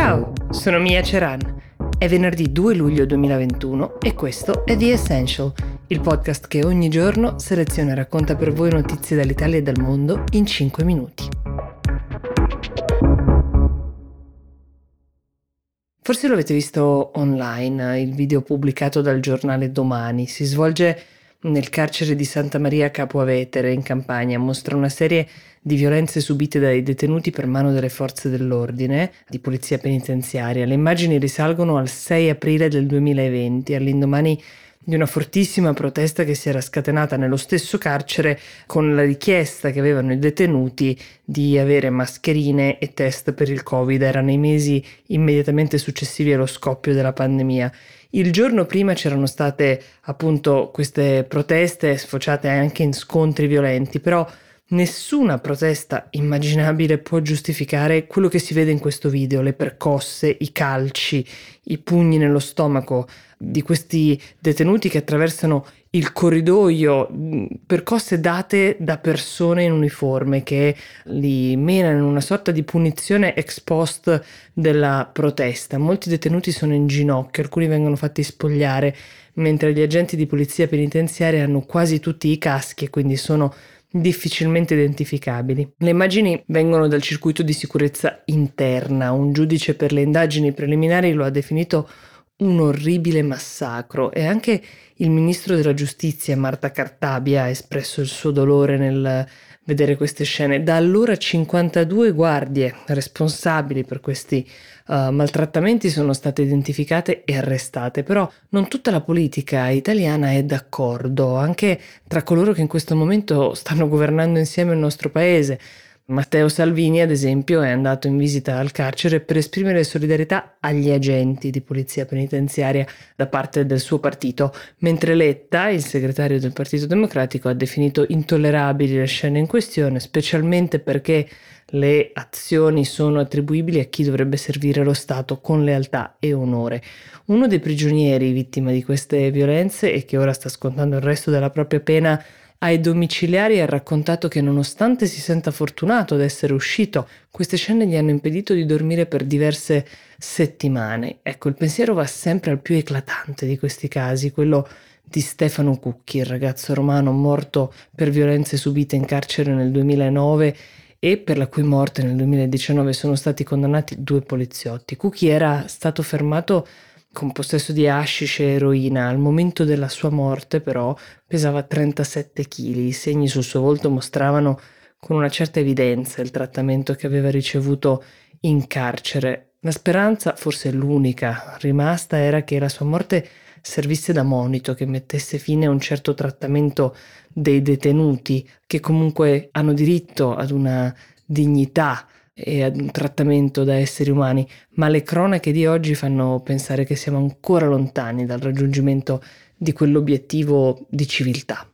Ciao, sono Mia Ceran. È venerdì 2 luglio 2021 e questo è The Essential, il podcast che ogni giorno seleziona e racconta per voi notizie dall'Italia e dal mondo in 5 minuti. Forse lo avete visto online, il video pubblicato dal giornale Domani. Si svolge nel carcere di Santa Maria Capua Vetere in Campania. Mostra una serie di violenze subite dai detenuti per mano delle forze dell'ordine di polizia penitenziaria. Le immagini risalgono al 6 aprile del 2020, all'indomani di una fortissima protesta che si era scatenata nello stesso carcere con la richiesta che avevano i detenuti di avere mascherine e test per il Covid. Era nei mesi immediatamente successivi allo scoppio della pandemia. Il giorno prima c'erano state appunto queste proteste sfociate anche in scontri violenti, però Nessuna protesta immaginabile può giustificare quello che si vede in questo video, le percosse, i calci, i pugni nello stomaco di questi detenuti che attraversano il corridoio, percosse date da persone in uniforme che li menano in una sorta di punizione ex post della protesta. Molti detenuti sono in ginocchio, alcuni vengono fatti spogliare, mentre gli agenti di polizia penitenziaria hanno quasi tutti i caschi e quindi sono difficilmente identificabili. Le immagini vengono dal circuito di sicurezza interna. Un giudice per le indagini preliminari lo ha definito un orribile massacro e anche il ministro della giustizia Marta Cartabia ha espresso il suo dolore nel vedere queste scene. Da allora 52 guardie responsabili per questi uh, maltrattamenti sono state identificate e arrestate, però non tutta la politica italiana è d'accordo, anche tra coloro che in questo momento stanno governando insieme il nostro paese. Matteo Salvini, ad esempio, è andato in visita al carcere per esprimere solidarietà agli agenti di polizia penitenziaria da parte del suo partito, mentre Letta, il segretario del Partito Democratico, ha definito intollerabili le scene in questione, specialmente perché le azioni sono attribuibili a chi dovrebbe servire lo Stato con lealtà e onore. Uno dei prigionieri vittima di queste violenze e che ora sta scontando il resto della propria pena ai domiciliari ha raccontato che nonostante si senta fortunato ad essere uscito, queste scene gli hanno impedito di dormire per diverse settimane. Ecco, il pensiero va sempre al più eclatante di questi casi, quello di Stefano Cucchi, il ragazzo romano morto per violenze subite in carcere nel 2009 e per la cui morte nel 2019 sono stati condannati due poliziotti. Cucchi era stato fermato con possesso di hashish e eroina. Al momento della sua morte, però, pesava 37 kg. I segni sul suo volto mostravano con una certa evidenza il trattamento che aveva ricevuto in carcere. La speranza, forse l'unica rimasta, era che la sua morte servisse da monito, che mettesse fine a un certo trattamento dei detenuti, che comunque hanno diritto ad una dignità e ad un trattamento da esseri umani, ma le cronache di oggi fanno pensare che siamo ancora lontani dal raggiungimento di quell'obiettivo di civiltà.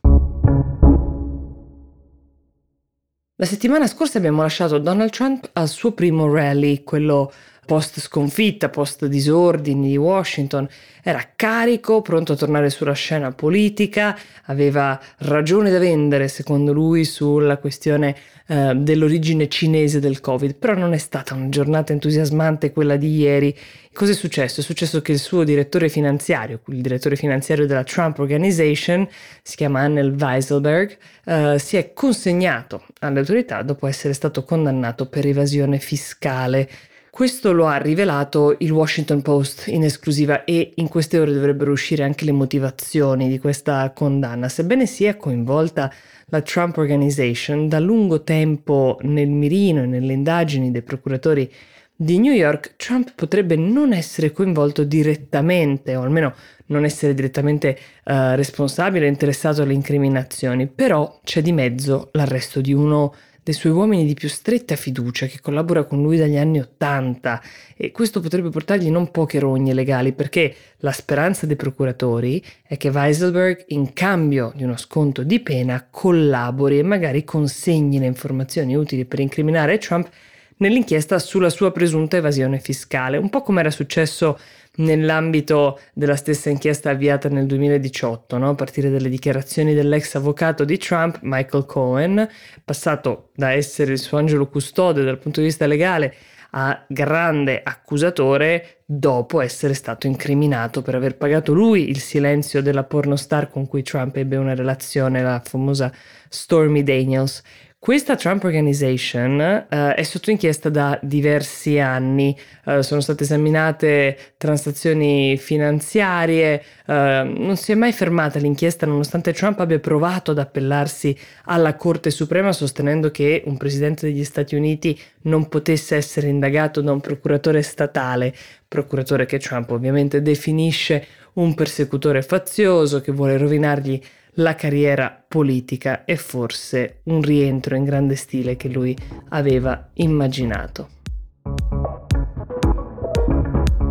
La settimana scorsa abbiamo lasciato Donald Trump al suo primo rally, quello post sconfitta, post disordini di Washington, era carico, pronto a tornare sulla scena politica, aveva ragione da vendere secondo lui sulla questione eh, dell'origine cinese del Covid, però non è stata una giornata entusiasmante quella di ieri. Cosa è successo? È successo che il suo direttore finanziario, il direttore finanziario della Trump Organization, si chiama Annel Weiselberg, eh, si è consegnato alle autorità dopo essere stato condannato per evasione fiscale. Questo lo ha rivelato il Washington Post in esclusiva e in queste ore dovrebbero uscire anche le motivazioni di questa condanna. Sebbene sia coinvolta la Trump Organization da lungo tempo nel mirino e nelle indagini dei procuratori di New York, Trump potrebbe non essere coinvolto direttamente, o almeno non essere direttamente uh, responsabile o interessato alle incriminazioni, però c'è di mezzo l'arresto di uno dei suoi uomini di più stretta fiducia che collabora con lui dagli anni Ottanta. E questo potrebbe portargli non poche rogne legali perché la speranza dei procuratori è che Weiselberg in cambio di uno sconto di pena collabori e magari consegni le informazioni utili per incriminare Trump nell'inchiesta sulla sua presunta evasione fiscale, un po' come era successo nell'ambito della stessa inchiesta avviata nel 2018, no? a partire dalle dichiarazioni dell'ex avvocato di Trump, Michael Cohen, passato da essere il suo angelo custode dal punto di vista legale a grande accusatore dopo essere stato incriminato per aver pagato lui il silenzio della pornostar con cui Trump ebbe una relazione, la famosa Stormy Daniels. Questa Trump Organization uh, è sotto inchiesta da diversi anni, uh, sono state esaminate transazioni finanziarie, uh, non si è mai fermata l'inchiesta nonostante Trump abbia provato ad appellarsi alla Corte Suprema sostenendo che un presidente degli Stati Uniti non potesse essere indagato da un procuratore statale, procuratore che Trump ovviamente definisce un persecutore fazioso che vuole rovinargli la carriera politica e forse un rientro in grande stile che lui aveva immaginato.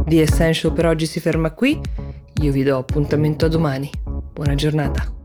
The Essential per oggi si ferma qui, io vi do appuntamento a domani. Buona giornata.